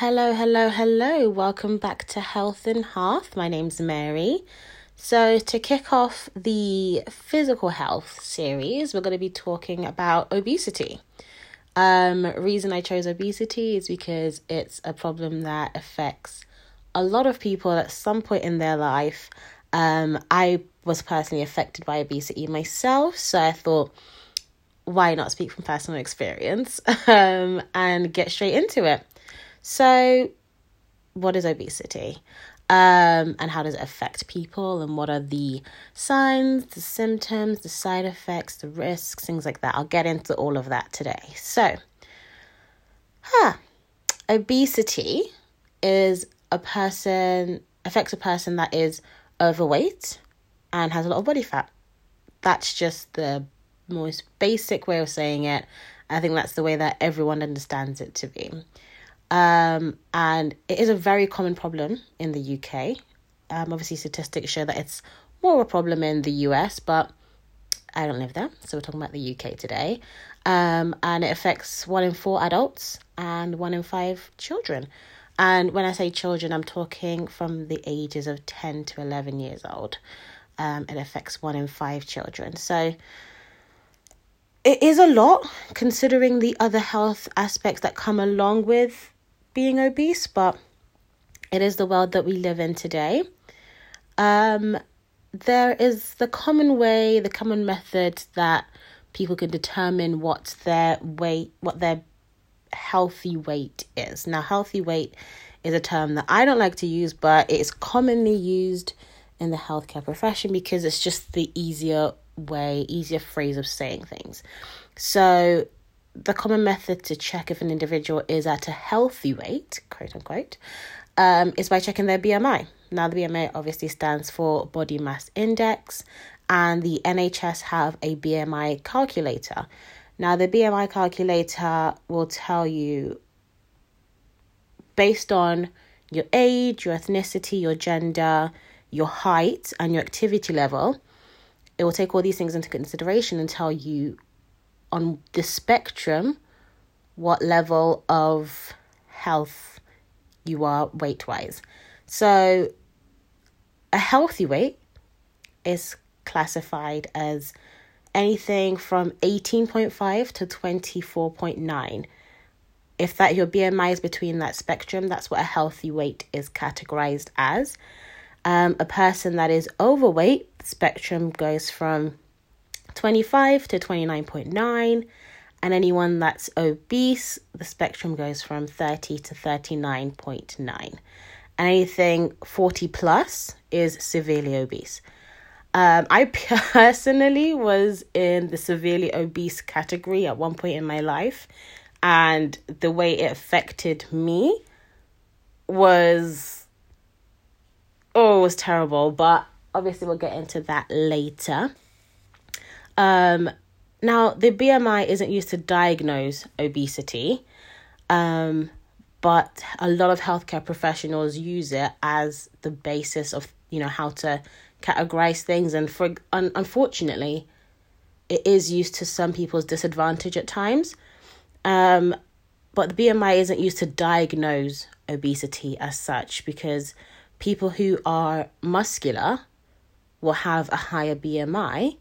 Hello, hello, hello. Welcome back to Health and Hearth. My name's Mary. So, to kick off the physical health series, we're going to be talking about obesity. Um, reason I chose obesity is because it's a problem that affects a lot of people at some point in their life. Um, I was personally affected by obesity myself, so I thought, why not speak from personal experience um, and get straight into it? So, what is obesity? Um, and how does it affect people? And what are the signs, the symptoms, the side effects, the risks, things like that? I'll get into all of that today. So, huh, obesity is a person, affects a person that is overweight and has a lot of body fat. That's just the most basic way of saying it. I think that's the way that everyone understands it to be. Um, and it is a very common problem in the UK. Um, obviously, statistics show that it's more of a problem in the US, but I don't live there, so we're talking about the UK today. Um, and it affects one in four adults and one in five children. And when I say children, I'm talking from the ages of 10 to 11 years old. Um, it affects one in five children. So it is a lot considering the other health aspects that come along with being obese, but it is the world that we live in today. Um, there is the common way, the common method that people can determine what their weight, what their healthy weight is. Now, healthy weight is a term that I don't like to use, but it is commonly used in the healthcare profession because it's just the easier way, easier phrase of saying things. So, the common method to check if an individual is at a healthy weight, quote unquote, um, is by checking their BMI. Now, the BMI obviously stands for body mass index, and the NHS have a BMI calculator. Now, the BMI calculator will tell you based on your age, your ethnicity, your gender, your height, and your activity level. It will take all these things into consideration and tell you on the spectrum what level of health you are weight wise. So, a healthy weight is classified as anything from 18.5 to 24.9. If that your BMI is between that spectrum, that's what a healthy weight is categorized as. Um, a person that is overweight, spectrum goes from 25 to 29.9 and anyone that's obese the spectrum goes from 30 to 39.9 and anything 40 plus is severely obese. Um, i personally was in the severely obese category at one point in my life. And the way it affected me was oh it was terrible. But obviously we'll get into that later um, now, the BMI isn't used to diagnose obesity, um, but a lot of healthcare professionals use it as the basis of you know how to categorize things, and for un- unfortunately, it is used to some people's disadvantage at times. Um, but the BMI isn't used to diagnose obesity as such because people who are muscular will have a higher BMI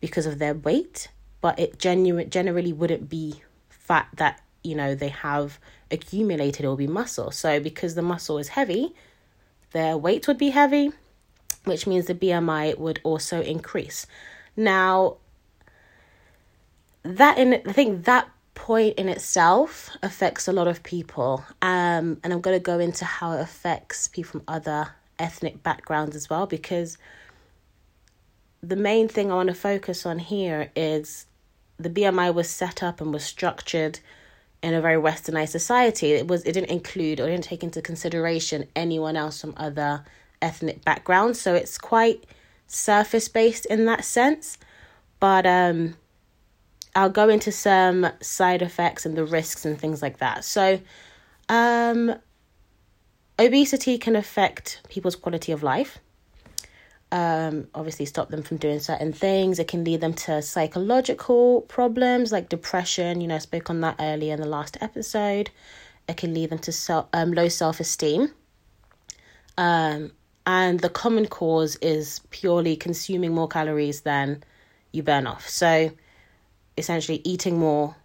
because of their weight, but it genu- generally wouldn't be fat that, you know, they have accumulated, will be muscle. So because the muscle is heavy, their weight would be heavy, which means the BMI would also increase. Now, that in I think that point in itself affects a lot of people. Um, and I'm going to go into how it affects people from other ethnic backgrounds as well because the main thing I want to focus on here is the BMI was set up and was structured in a very westernized society. It was it didn't include or didn't take into consideration anyone else from other ethnic backgrounds. So it's quite surface based in that sense. But um I'll go into some side effects and the risks and things like that. So um obesity can affect people's quality of life um, obviously stop them from doing certain things. It can lead them to psychological problems like depression. You know, I spoke on that earlier in the last episode. it can lead them to self, um, low self esteem. Um, and the common cause is purely consuming more calories than you burn off. So essentially, eating more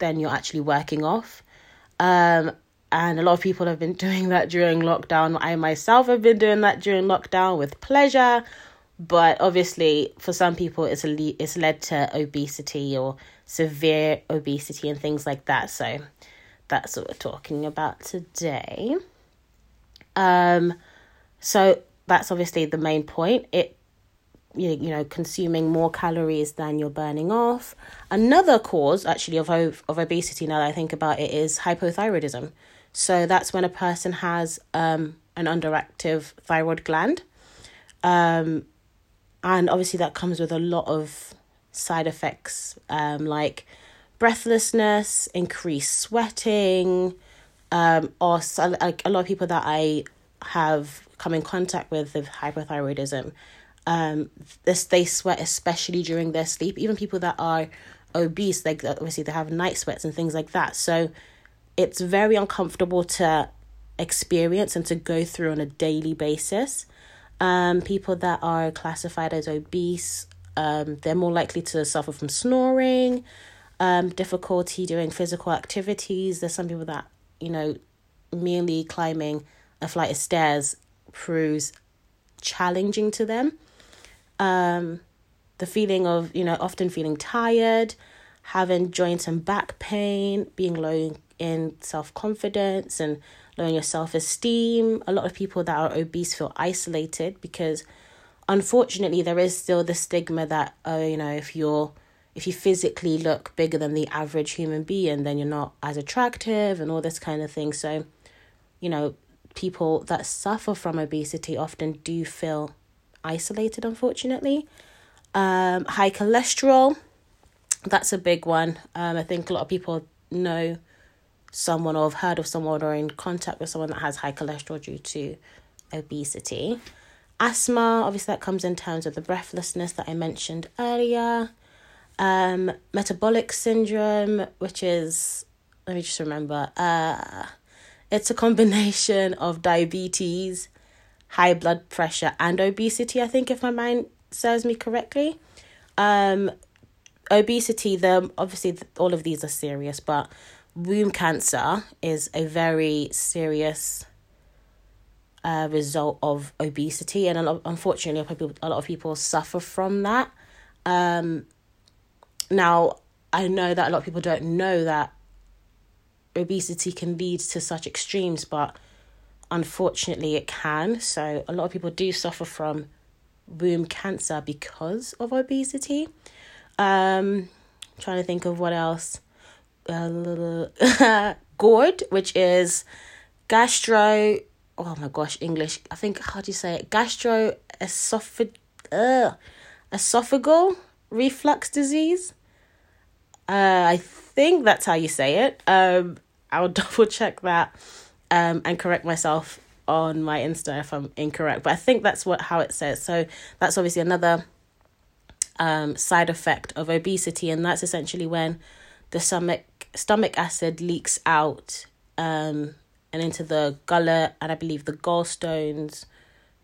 than you're actually working off. Um, and a lot of people have been doing that during lockdown. I myself have been doing that during lockdown with pleasure, but obviously for some people it's le- it's led to obesity or severe obesity and things like that. So that's what we're talking about today. Um, so that's obviously the main point. It you, you know consuming more calories than you're burning off. Another cause actually of of obesity now that I think about it is hypothyroidism. So that's when a person has um, an underactive thyroid gland. Um, and obviously that comes with a lot of side effects um, like breathlessness, increased sweating, um, or like a lot of people that I have come in contact with with hypothyroidism. Um, this they sweat especially during their sleep. Even people that are obese, like obviously they have night sweats and things like that. So it's very uncomfortable to experience and to go through on a daily basis. Um, people that are classified as obese, um, they're more likely to suffer from snoring, um, difficulty doing physical activities. There's some people that, you know, merely climbing a flight of stairs proves challenging to them. Um, the feeling of, you know, often feeling tired, having joint and back pain, being low in self confidence and lowering your self esteem. A lot of people that are obese feel isolated because unfortunately there is still the stigma that oh you know if you're if you physically look bigger than the average human being then you're not as attractive and all this kind of thing. So you know people that suffer from obesity often do feel isolated unfortunately. Um high cholesterol that's a big one. Um i think a lot of people know someone or have heard of someone or in contact with someone that has high cholesterol due to obesity. Asthma, obviously, that comes in terms of the breathlessness that I mentioned earlier. Um, metabolic syndrome, which is, let me just remember, uh, it's a combination of diabetes, high blood pressure, and obesity, I think, if my mind serves me correctly. Um, obesity, the obviously all of these are serious, but womb cancer is a very serious uh, result of obesity, and lot, unfortunately, a lot of people suffer from that. Um, now, I know that a lot of people don't know that obesity can lead to such extremes, but unfortunately, it can. So, a lot of people do suffer from womb cancer because of obesity. Um, trying to think of what else uh, GORD, which is gastro. Oh my gosh, English. I think how do you say it? Gastro esophag, esophageal reflux disease. Uh, I think that's how you say it. Um, I'll double check that um, and correct myself on my Insta if I'm incorrect. But I think that's what how it says. So that's obviously another um, side effect of obesity, and that's essentially when the stomach stomach acid leaks out um, and into the gullet and I believe the gallstones.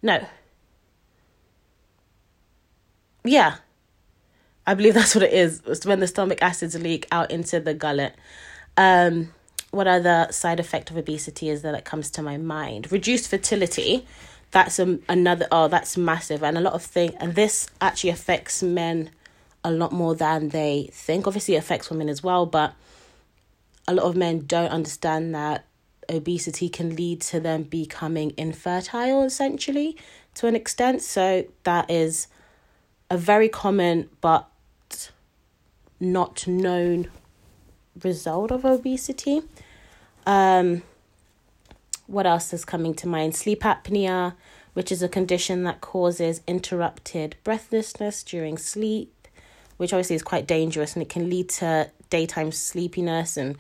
No. Yeah. I believe that's what it is. It's when the stomach acids leak out into the gullet. Um, what other side effect of obesity is there that comes to my mind? Reduced fertility. That's a, another. Oh, that's massive, and a lot of thing. And this actually affects men a lot more than they think. Obviously, affects women as well, but a lot of men don't understand that obesity can lead to them becoming infertile, essentially, to an extent. So, that is a very common but not known result of obesity. Um, what else is coming to mind? Sleep apnea, which is a condition that causes interrupted breathlessness during sleep which obviously is quite dangerous and it can lead to daytime sleepiness and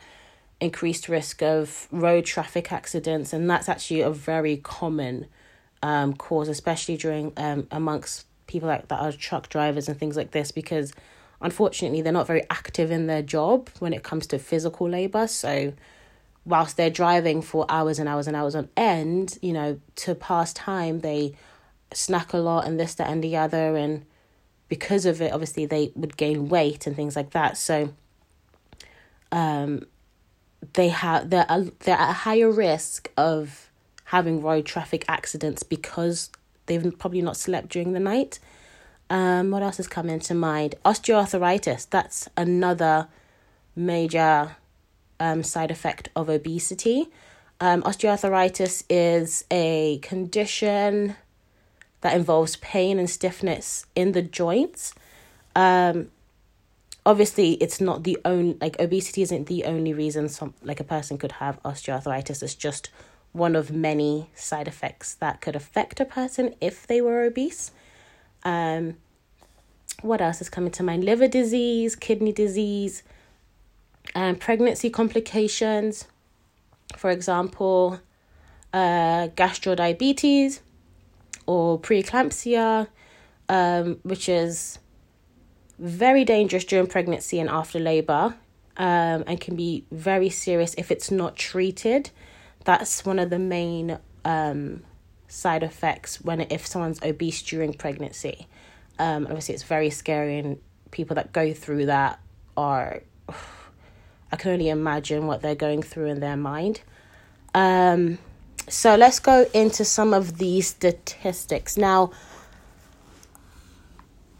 increased risk of road traffic accidents. And that's actually a very common um, cause, especially during um, amongst people like that are truck drivers and things like this, because unfortunately they're not very active in their job when it comes to physical labor. So whilst they're driving for hours and hours and hours on end, you know, to pass time, they snack a lot and this, that, and the other. And because of it, obviously, they would gain weight and things like that. So, um, they have they're a, they're at a higher risk of having road traffic accidents because they've probably not slept during the night. Um, what else has come into mind? Osteoarthritis. That's another major um, side effect of obesity. Um, osteoarthritis is a condition that involves pain and stiffness in the joints. Um, obviously, it's not the only like obesity isn't the only reason some like a person could have osteoarthritis. It's just one of many side effects that could affect a person if they were obese. Um, what else is coming to mind? Liver disease, kidney disease, um, pregnancy complications, for example, uh, diabetes or preeclampsia, um, which is very dangerous during pregnancy and after labor um, and can be very serious if it's not treated. That's one of the main um, side effects when if someone's obese during pregnancy. Um, obviously, it's very scary, and people that go through that are I can only imagine what they're going through in their mind. Um, so let's go into some of these statistics. Now,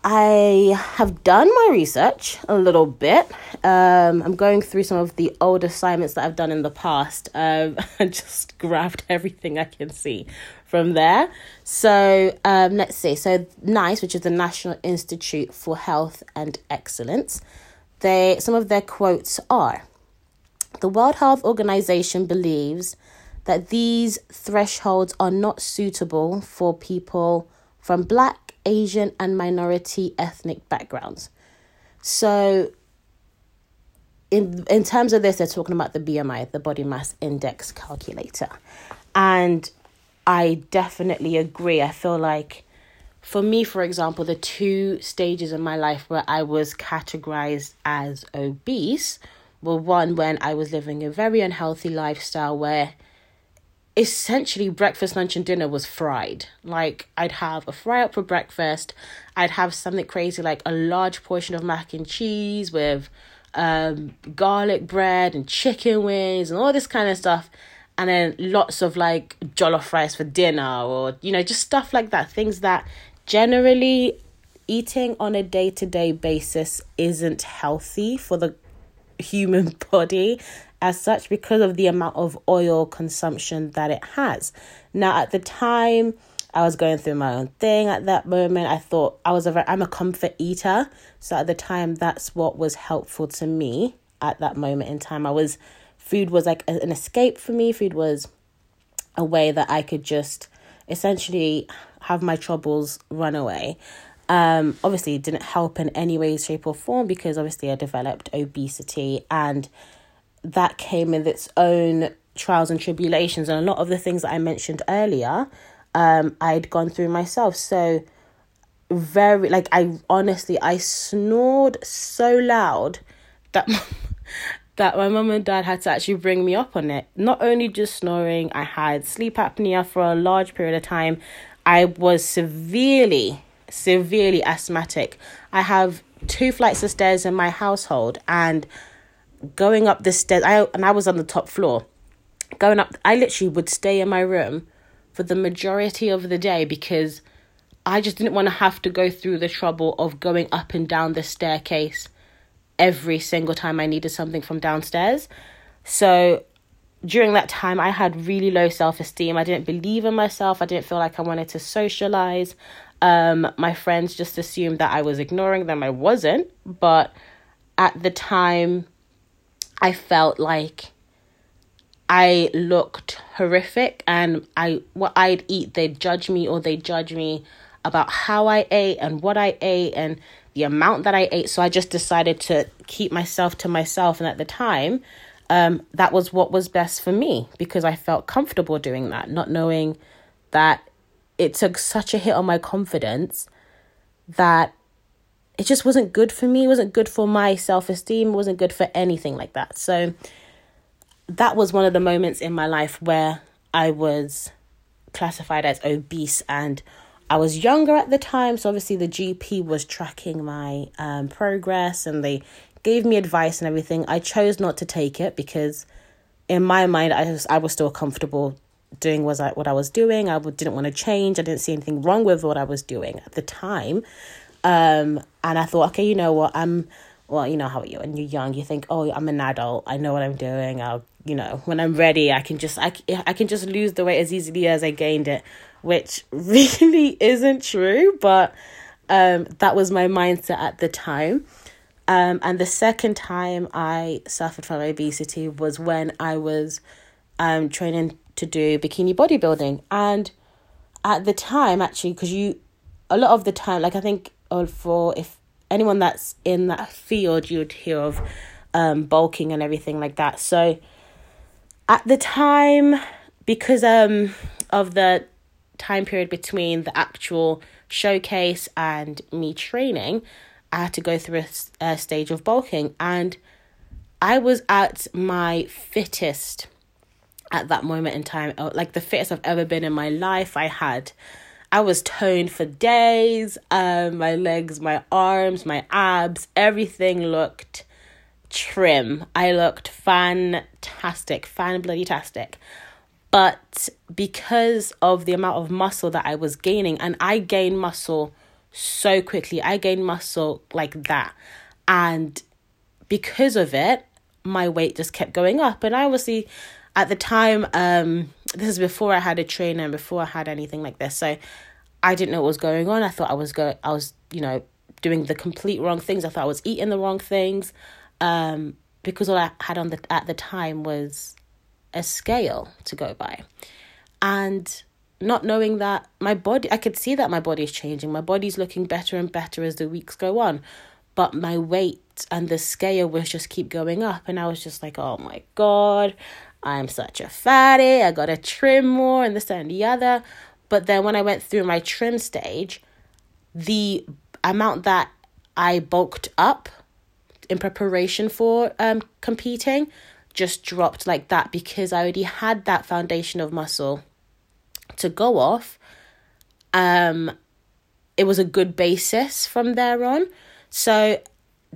I have done my research a little bit. Um, I'm going through some of the old assignments that I've done in the past. Um, I just grabbed everything I can see from there. So um, let's see. So NICE, which is the National Institute for Health and Excellence, they some of their quotes are the World Health Organization believes that these thresholds are not suitable for people from black, Asian, and minority ethnic backgrounds. So in in terms of this, they're talking about the BMI, the body mass index calculator. And I definitely agree. I feel like for me, for example, the two stages in my life where I was categorized as obese were one when I was living a very unhealthy lifestyle where essentially breakfast, lunch, and dinner was fried. Like I'd have a fry up for breakfast, I'd have something crazy like a large portion of mac and cheese with um garlic bread and chicken wings and all this kind of stuff. And then lots of like jollof rice for dinner or you know just stuff like that. Things that generally eating on a day-to-day basis isn't healthy for the human body as such because of the amount of oil consumption that it has. Now, at the time, I was going through my own thing at that moment. I thought I was a very, I'm a comfort eater, so at the time, that's what was helpful to me at that moment in time. I was food was like an escape for me. Food was a way that I could just essentially have my troubles run away. Um, obviously, it didn't help in any way, shape, or form because obviously I developed obesity and that came with its own trials and tribulations. And a lot of the things that I mentioned earlier, um, I'd gone through myself. So, very, like, I honestly, I snored so loud that. that my mum and dad had to actually bring me up on it. Not only just snoring, I had sleep apnea for a large period of time. I was severely severely asthmatic. I have two flights of stairs in my household and going up the stairs I and I was on the top floor. Going up I literally would stay in my room for the majority of the day because I just didn't want to have to go through the trouble of going up and down the staircase every single time I needed something from downstairs. So during that time, I had really low self esteem. I didn't believe in myself. I didn't feel like I wanted to socialize. Um, my friends just assumed that I was ignoring them. I wasn't, but at the time, I felt like I looked horrific, and I what I'd eat, they'd judge me or they'd judge me about how I ate and what I ate and the amount that I ate. So I just decided to keep myself to myself, and at the time, um, that was what was best for me because I felt comfortable doing that, not knowing that it took such a hit on my confidence that it just wasn't good for me. It wasn't good for my self esteem. It wasn't good for anything like that. So that was one of the moments in my life where I was classified as obese and I was younger at the time, so obviously the GP was tracking my um, progress and they gave me advice and everything. I chose not to take it because, in my mind, I was I was still comfortable doing was I, what I was doing. I didn't want to change. I didn't see anything wrong with what I was doing at the time, um, and I thought, okay, you know what, I'm well, you know how you when you're young, you think, oh, I'm an adult. I know what I'm doing. I'll, you know, when I'm ready, I can just I I can just lose the weight as easily as I gained it, which really isn't true, but um, that was my mindset at the time. Um, and the second time I suffered from obesity was when I was um, training to do bikini bodybuilding. And at the time, actually, because you, a lot of the time, like I think uh, for if anyone that's in that field, you would hear of um, bulking and everything like that. So at the time, because um, of the time period between the actual showcase and me training, I had to go through a, a stage of bulking. And I was at my fittest at that moment in time, uh, like the fittest I've ever been in my life. I had I was toned for days. Um, my legs, my arms, my abs, everything looked trim. I looked fantastic, fan bloody tastic. But because of the amount of muscle that I was gaining, and I gained muscle so quickly, I gained muscle like that. And because of it, my weight just kept going up. And I obviously, at the time, um, this is before I had a trainer and before I had anything like this. So I didn't know what was going on. I thought I was go I was, you know, doing the complete wrong things. I thought I was eating the wrong things. Um, because all I had on the at the time was a scale to go by. And not knowing that my body I could see that my body is changing. My body's looking better and better as the weeks go on. But my weight and the scale was just keep going up and I was just like, oh my god, I'm such a fatty. I gotta trim more and this and the other. But then when I went through my trim stage, the amount that I bulked up in preparation for um, competing just dropped like that because I already had that foundation of muscle to go off. Um, it was a good basis from there on. So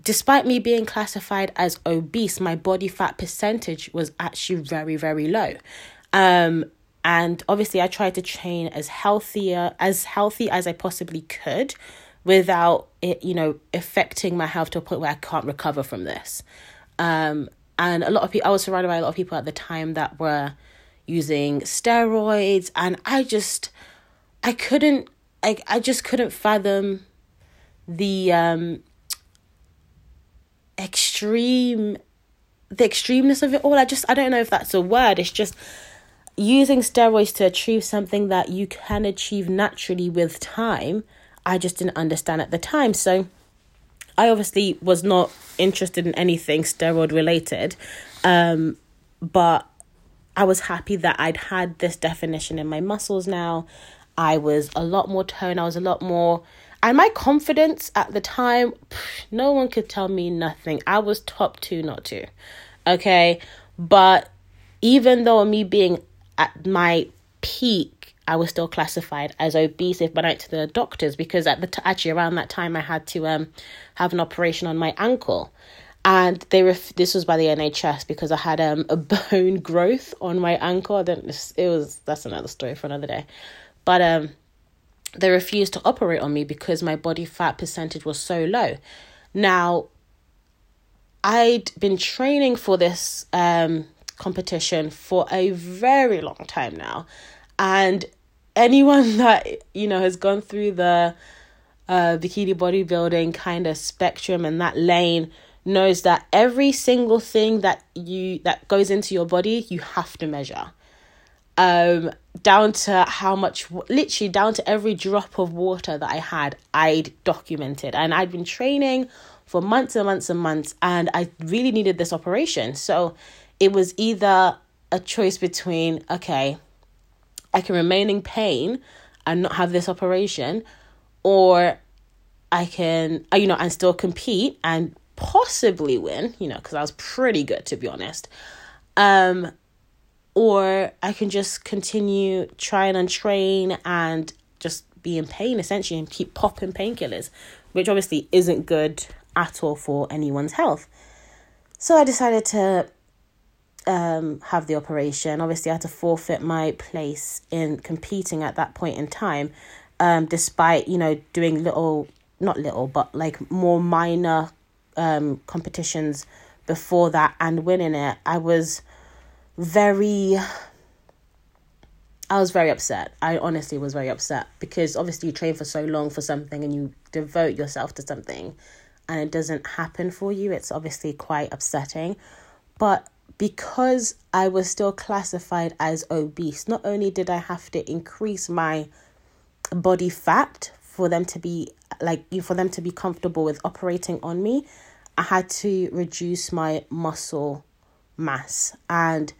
despite me being classified as obese, my body fat percentage was actually very, very low. Um, and obviously I tried to train as healthier as healthy as I possibly could without it, you know, affecting my health to a point where I can't recover from this. Um, and a lot of people, I was surrounded by a lot of people at the time that were using steroids, and I just, I couldn't, I, I just couldn't fathom the um extreme the extremeness of it all. I just i don't know if that's a word. It's just using steroids to achieve something that you can achieve naturally with time i just didn't understand at the time. So i obviously was not interested in anything steroid related um but i was happy that i'd had this definition in my muscles now. I was a lot more toned. I was a lot more and my confidence at the time, no one could tell me nothing. I was top two, not two. Okay. But even though me being at my peak, I was still classified as obese if I went to the doctors because at the t- actually around that time I had to um have an operation on my ankle, and they ref- this was by the NHS because I had um a bone growth on my ankle. I don't it was that's another story for another day, but um they refused to operate on me because my body fat percentage was so low. Now, I'd been training for this um, competition for a very long time now. And anyone that, you know, has gone through the uh, bikini bodybuilding kind of spectrum and that lane knows that every single thing that you that goes into your body you have to measure um down to how much literally down to every drop of water that i had i'd documented. And i'd been training for months and months and months and i really needed this operation. So it was either a choice between okay i can remain in pain and not have this operation or i can uh, you know and still compete and possibly win you know because i was pretty good to be honest. Um, or I can just continue trying and train and just be in pain essentially and keep popping painkillers, which obviously isn't good at all for anyone's health. So I decided to um, have the operation. Obviously, I had to forfeit my place in competing at that point in time, um, despite you know doing little, not little, but like more minor um, competitions before that and winning it. I was very I was very upset. I honestly was very upset because obviously you train for so long for something and you devote yourself to something and it doesn't happen for you. It's obviously quite upsetting. But because I was still classified as obese, not only did I have to increase my body fat for them to be like you for them to be comfortable with operating on me, I had to reduce my muscle mass. And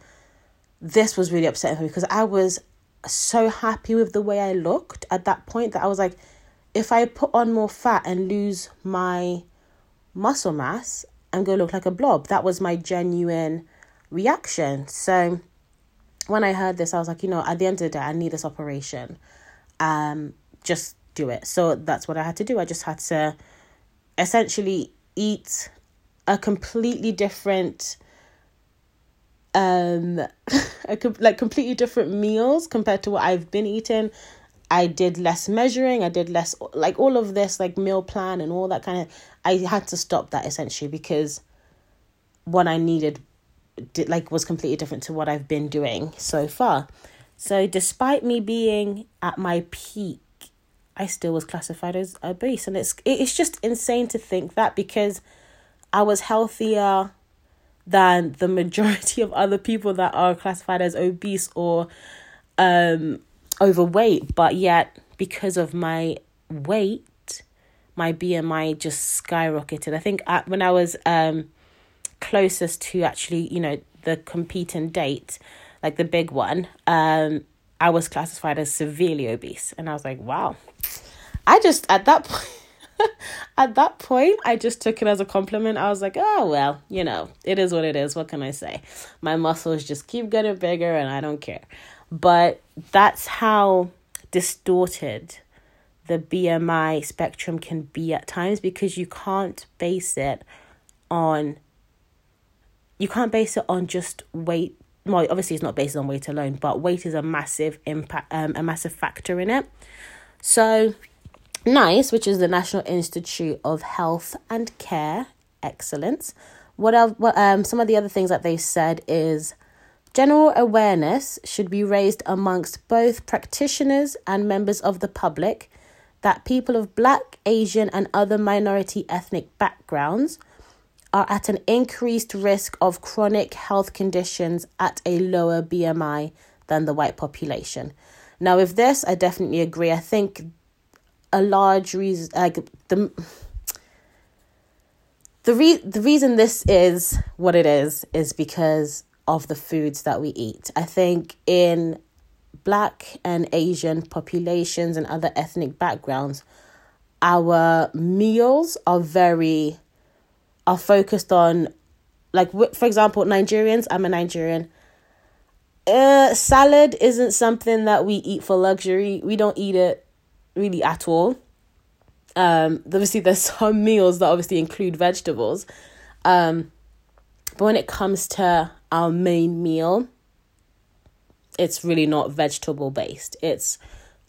this was really upsetting for me because I was so happy with the way I looked at that point that I was like, if I put on more fat and lose my muscle mass, I'm going to look like a blob. That was my genuine reaction. So when I heard this, I was like, you know, at the end of the day, I need this operation. Um, just do it. So that's what I had to do. I just had to essentially eat a completely different um a, like completely different meals compared to what I've been eating. I did less measuring, I did less like all of this like meal plan and all that kind of I had to stop that essentially because what I needed did, like was completely different to what I've been doing so far. So despite me being at my peak, I still was classified as obese and it's it's just insane to think that because I was healthier than the majority of other people that are classified as obese or um, overweight. But yet, because of my weight, my BMI just skyrocketed. I think I, when I was um, closest to actually, you know, the competing date, like the big one, um, I was classified as severely obese. And I was like, wow. I just, at that point, at that point, I just took it as a compliment. I was like, oh, well, you know, it is what it is. What can I say? My muscles just keep getting bigger and I don't care. But that's how distorted the BMI spectrum can be at times because you can't base it on you can't base it on just weight well obviously it's not based on weight alone but weight is a massive impact um, a massive factor in it so NICE, which is the National Institute of Health and Care Excellence. What, else, um some of the other things that they said is general awareness should be raised amongst both practitioners and members of the public that people of black, Asian and other minority ethnic backgrounds are at an increased risk of chronic health conditions at a lower BMI than the white population. Now, with this, I definitely agree. I think a large reason like the the re- the reason this is what it is is because of the foods that we eat. I think in black and Asian populations and other ethnic backgrounds, our meals are very are focused on like for example Nigerians, I'm a Nigerian. Uh, salad isn't something that we eat for luxury. We don't eat it really at all. Um, obviously, there's some meals that obviously include vegetables. Um, but when it comes to our main meal, it's really not vegetable based. It's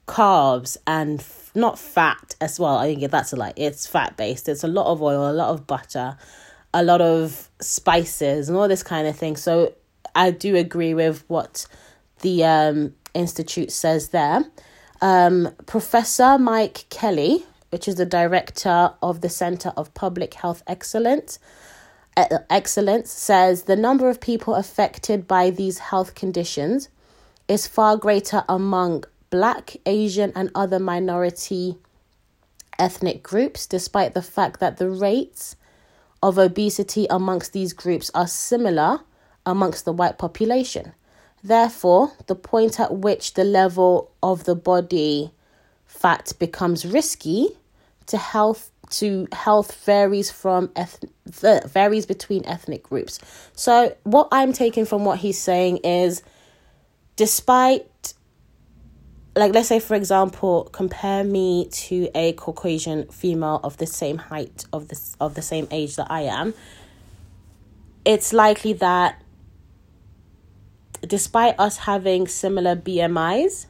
carbs and f- not fat as well. I think that's a lie. It's fat based. It's a lot of oil, a lot of butter, a lot of spices, and all this kind of thing. So I do agree with what the um, institute says there. Um, Professor Mike Kelly, which is the director of the Center of Public Health Excellence, Excellence, says the number of people affected by these health conditions is far greater among Black, Asian, and other minority ethnic groups, despite the fact that the rates of obesity amongst these groups are similar amongst the white population. Therefore, the point at which the level of the body fat becomes risky to health to health varies from eth- varies between ethnic groups. So what I'm taking from what he's saying is despite like let's say for example compare me to a caucasian female of the same height of this of the same age that i am it's likely that despite us having similar bmis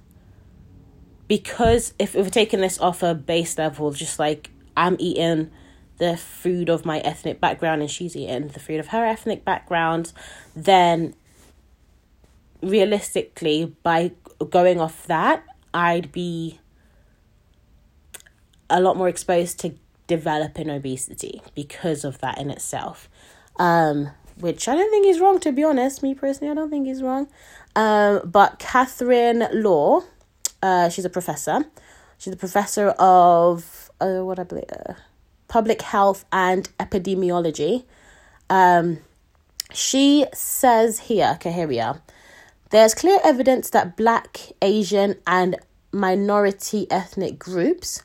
because if, we're taking this off a base level just like i'm eating the food of my ethnic background and she's eating the food of her ethnic background then realistically by going off that I'd be a lot more exposed to developing obesity because of that in itself. Um, which I don't think is wrong, to be honest. Me personally, I don't think he's wrong. Um, but Catherine Law, uh, she's a professor. She's a professor of uh, what I believe, uh, public health and epidemiology. Um, she says here, okay, here we are. There's clear evidence that Black, Asian, and minority ethnic groups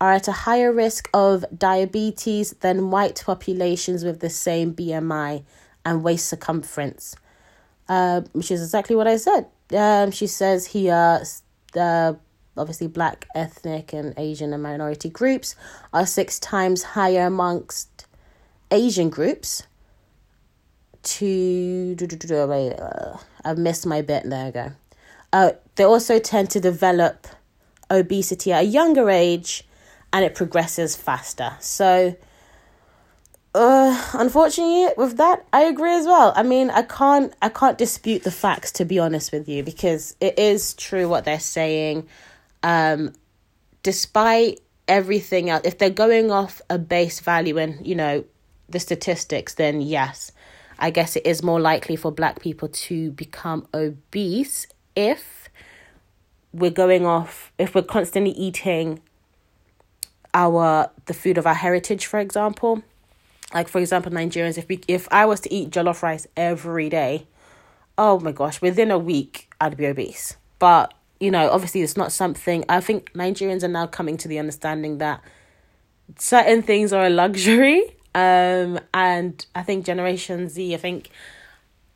are at a higher risk of diabetes than white populations with the same BMI and waist circumference, uh, which is exactly what I said. Um, she says here, uh, obviously, black, ethnic, and Asian and minority groups are six times higher amongst Asian groups to do uh, I've missed my bit. There we go. Uh, they also tend to develop obesity at a younger age, and it progresses faster. So, uh, unfortunately, with that, I agree as well. I mean, I can't, I can't dispute the facts to be honest with you because it is true what they're saying. Um, despite everything else, if they're going off a base value and you know the statistics, then yes, I guess it is more likely for black people to become obese if we're going off, if we're constantly eating our the food of our heritage, for example. Like for example, Nigerians, if we if I was to eat jollof rice every day, oh my gosh, within a week I'd be obese. But you know, obviously it's not something I think Nigerians are now coming to the understanding that certain things are a luxury um, and I think Generation Z, I think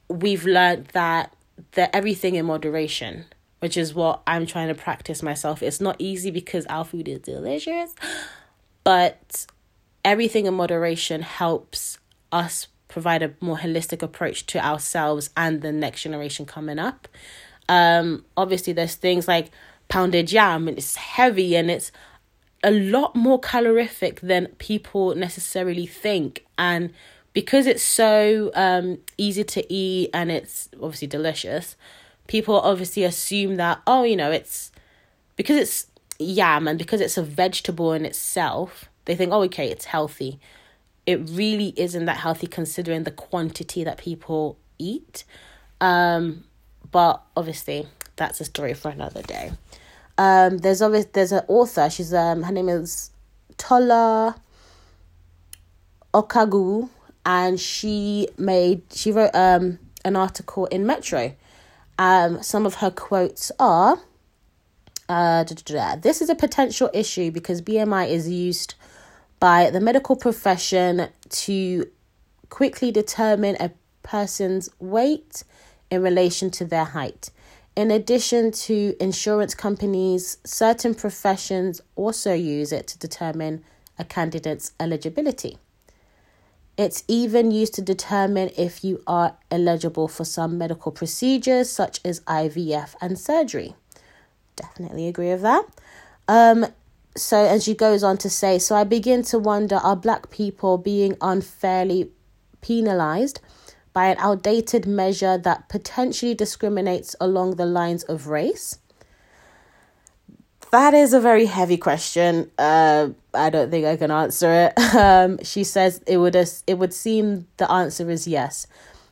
we've learned that that everything in moderation, which is what I'm trying to practice myself. It's not easy because our food is delicious, but everything in moderation helps us provide a more holistic approach to ourselves and the next generation coming up. Um, obviously, there's things like pounded yam and it's heavy and it's a lot more calorific than people necessarily think and because it's so um, easy to eat and it's obviously delicious people obviously assume that oh you know it's because it's yam and because it's a vegetable in itself they think oh okay it's healthy it really isn't that healthy considering the quantity that people eat um, but obviously that's a story for another day um, there's always there's an author. She's um her name is Tola Okogwu, and she made she wrote um an article in Metro. Um, some of her quotes are. Uh, this is a potential issue because BMI is used by the medical profession to quickly determine a person's weight in relation to their height. In addition to insurance companies, certain professions also use it to determine a candidate's eligibility. It's even used to determine if you are eligible for some medical procedures such as IVF and surgery. Definitely agree with that. Um, so, as she goes on to say, so I begin to wonder are black people being unfairly penalized by an outdated measure that potentially discriminates along the lines of race? That is a very heavy question. Uh, I don't think I can answer it. Um, she says it would it would seem the answer is yes.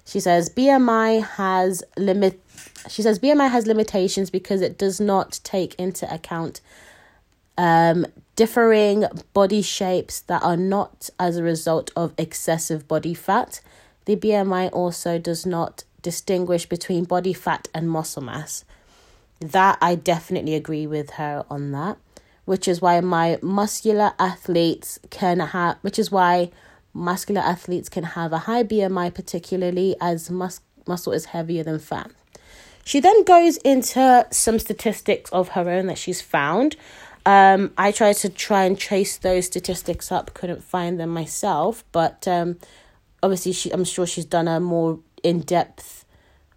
She says BMI has limit. She says BMI has limitations because it does not take into account um, differing body shapes that are not as a result of excessive body fat the BMI also does not distinguish between body fat and muscle mass. That I definitely agree with her on that. which is why my muscular athletes can have, which is why muscular athletes can have a high BMI, particularly as mus- muscle is heavier than fat. She then goes into some statistics of her own that she's found. Um, I tried to try and trace those statistics up, couldn't find them myself, but um, obviously she, I'm sure she's done a more in depth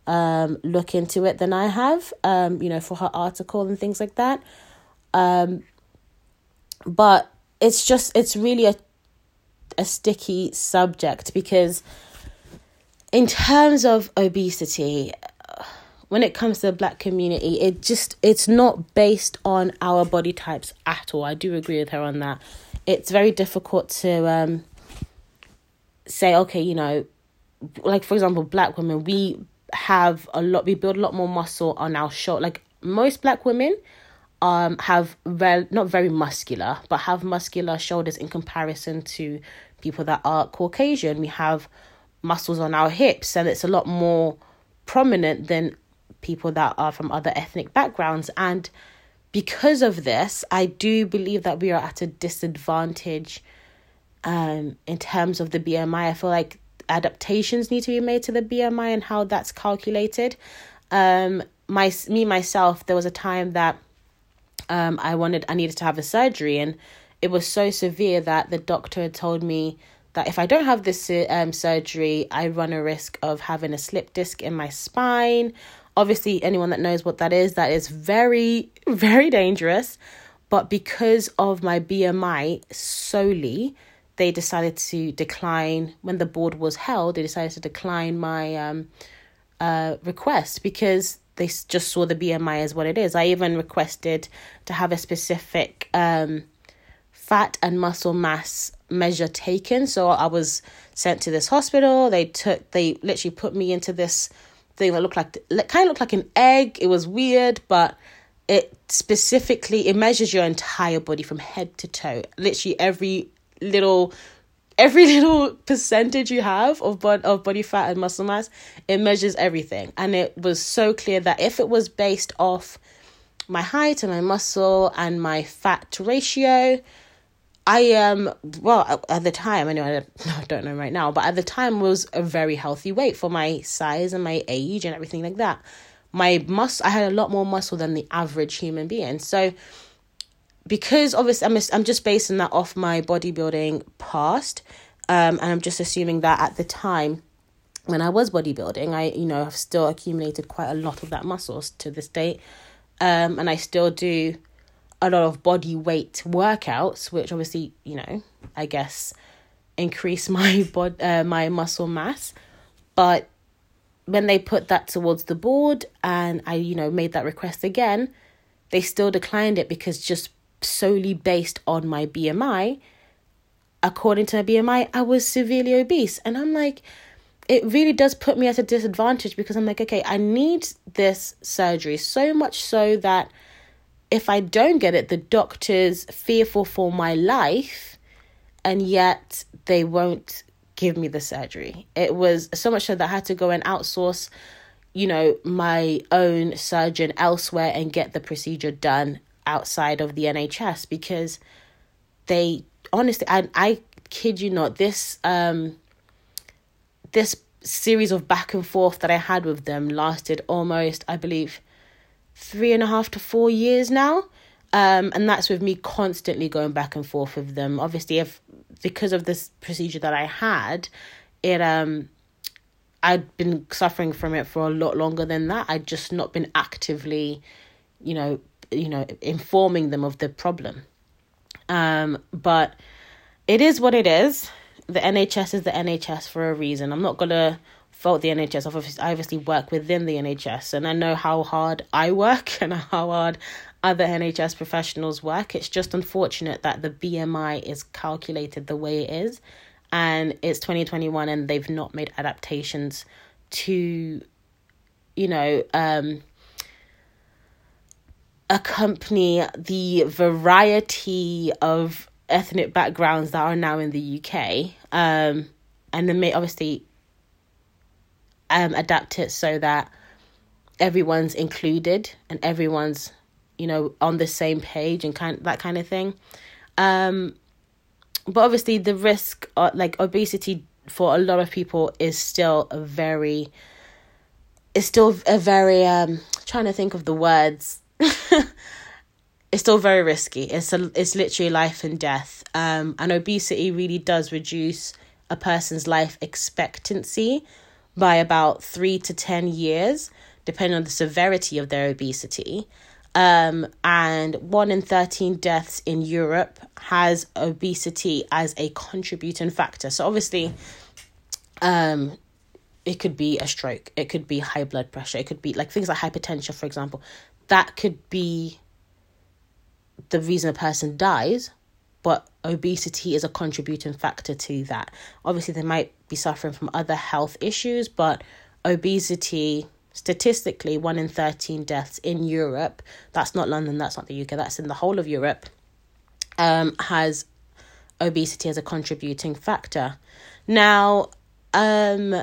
um, look into it than I have, um, you know, for her article and things like that. Um, but it's just, it's really a, a sticky subject because in terms of obesity, when it comes to the black community, it just it's not based on our body types at all. I do agree with her on that. It's very difficult to um say, okay, you know, like for example, black women, we have a lot we build a lot more muscle on our shoulder. Like most black women um have very not very muscular, but have muscular shoulders in comparison to people that are Caucasian. We have muscles on our hips and it's a lot more prominent than people that are from other ethnic backgrounds. And because of this, I do believe that we are at a disadvantage um, in terms of the BMI. I feel like adaptations need to be made to the BMI and how that's calculated. Um, my me myself, there was a time that um, I wanted I needed to have a surgery, and it was so severe that the doctor told me that if I don't have this um, surgery, I run a risk of having a slip disc in my spine Obviously, anyone that knows what that is, that is very, very dangerous. But because of my BMI solely, they decided to decline when the board was held. They decided to decline my um, uh, request because they just saw the BMI as what it is. I even requested to have a specific um, fat and muscle mass measure taken. So I was sent to this hospital. They took, they literally put me into this thing that looked like kind of looked like an egg. It was weird, but it specifically it measures your entire body from head to toe. Literally every little every little percentage you have of bod- of body fat and muscle mass, it measures everything. And it was so clear that if it was based off my height and my muscle and my fat ratio, I am um, well at the time. I know I don't know right now, but at the time was a very healthy weight for my size and my age and everything like that. My muscle, I had a lot more muscle than the average human being. So because obviously I'm I'm just basing that off my bodybuilding past, um, and I'm just assuming that at the time when I was bodybuilding, I you know have still accumulated quite a lot of that muscles to this date, um, and I still do a lot of body weight workouts, which obviously, you know, I guess increase my bod uh, my muscle mass. But when they put that towards the board and I, you know, made that request again, they still declined it because just solely based on my BMI, according to my BMI, I was severely obese. And I'm like, it really does put me at a disadvantage because I'm like, okay, I need this surgery so much so that if I don't get it, the doctor's fearful for my life, and yet they won't give me the surgery. It was so much so that I had to go and outsource, you know, my own surgeon elsewhere and get the procedure done outside of the NHS because they honestly I I kid you not this um this series of back and forth that I had with them lasted almost I believe three and a half to four years now. Um, and that's with me constantly going back and forth with them. Obviously, if because of this procedure that I had, it um, I'd been suffering from it for a lot longer than that. I'd just not been actively, you know, you know, informing them of the problem. Um, but it is what it is. The NHS is the NHS for a reason. I'm not gonna fault the NHS. Obviously, I obviously work within the NHS and I know how hard I work and how hard other NHS professionals work. It's just unfortunate that the BMI is calculated the way it is and it's 2021 and they've not made adaptations to, you know, um, accompany the variety of ethnic backgrounds that are now in the UK. Um, and may obviously um, adapt it so that everyone's included and everyone's you know, on the same page and kind that kind of thing. Um, but obviously, the risk, uh, like obesity, for a lot of people is still a very, it's still a very um. Trying to think of the words. it's still very risky. It's a, it's literally life and death. Um, and obesity really does reduce a person's life expectancy by about three to ten years, depending on the severity of their obesity. Um, and one in 13 deaths in Europe has obesity as a contributing factor. So, obviously, um, it could be a stroke, it could be high blood pressure, it could be like things like hypertension, for example. That could be the reason a person dies, but obesity is a contributing factor to that. Obviously, they might be suffering from other health issues, but obesity statistically one in 13 deaths in Europe that's not London that's not the UK that's in the whole of Europe um has obesity as a contributing factor now um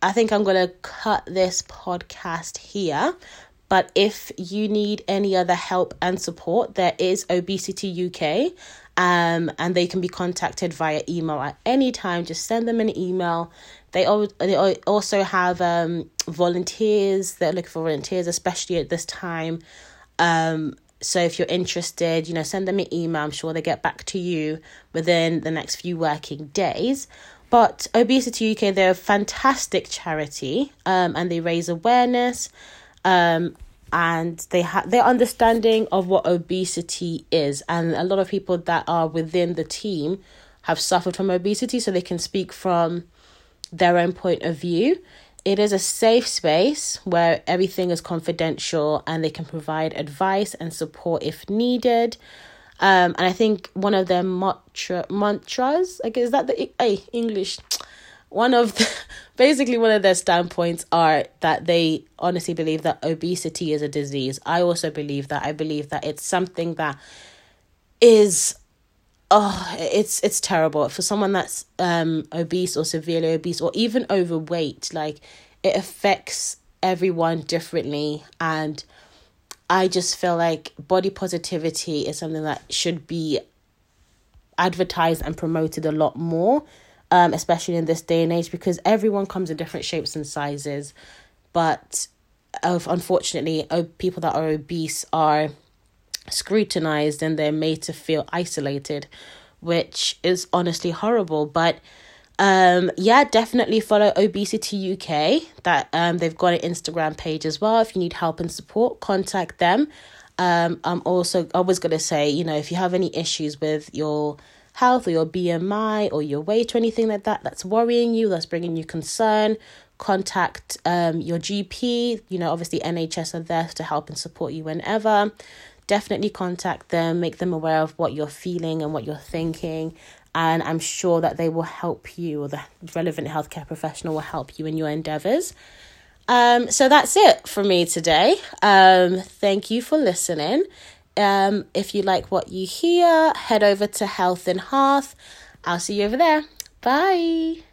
I think I'm going to cut this podcast here but if you need any other help and support there is obesity UK um, and they can be contacted via email at any time. Just send them an email. They, they also have um, volunteers. They're looking for volunteers, especially at this time. Um, so if you're interested, you know, send them an email. I'm sure they get back to you within the next few working days. But Obesity UK, they're a fantastic charity, um, and they raise awareness. Um, and they have their understanding of what obesity is. And a lot of people that are within the team have suffered from obesity so they can speak from their own point of view. It is a safe space where everything is confidential and they can provide advice and support if needed. Um, and i think one of their mantra, mantras like is that the hey, english one of the, basically one of their standpoints are that they honestly believe that obesity is a disease. I also believe that. I believe that it's something that is oh it's it's terrible for someone that's um obese or severely obese or even overweight like it affects everyone differently and I just feel like body positivity is something that should be advertised and promoted a lot more um, especially in this day and age, because everyone comes in different shapes and sizes. But of unfortunately, people that are obese are scrutinized and they're made to feel isolated, which is honestly horrible. But um yeah definitely follow obesity uk that um they've got an instagram page as well if you need help and support contact them um i'm also i was going to say you know if you have any issues with your health or your BMI or your weight or anything like that that's worrying you, that's bringing you concern, contact um, your GP. You know, obviously, NHS are there to help and support you whenever. Definitely contact them, make them aware of what you're feeling and what you're thinking. And I'm sure that they will help you, or the relevant healthcare professional will help you in your endeavors. Um, so that's it for me today. Um, thank you for listening. Um, if you like what you hear, head over to Health and Hearth. I'll see you over there. Bye.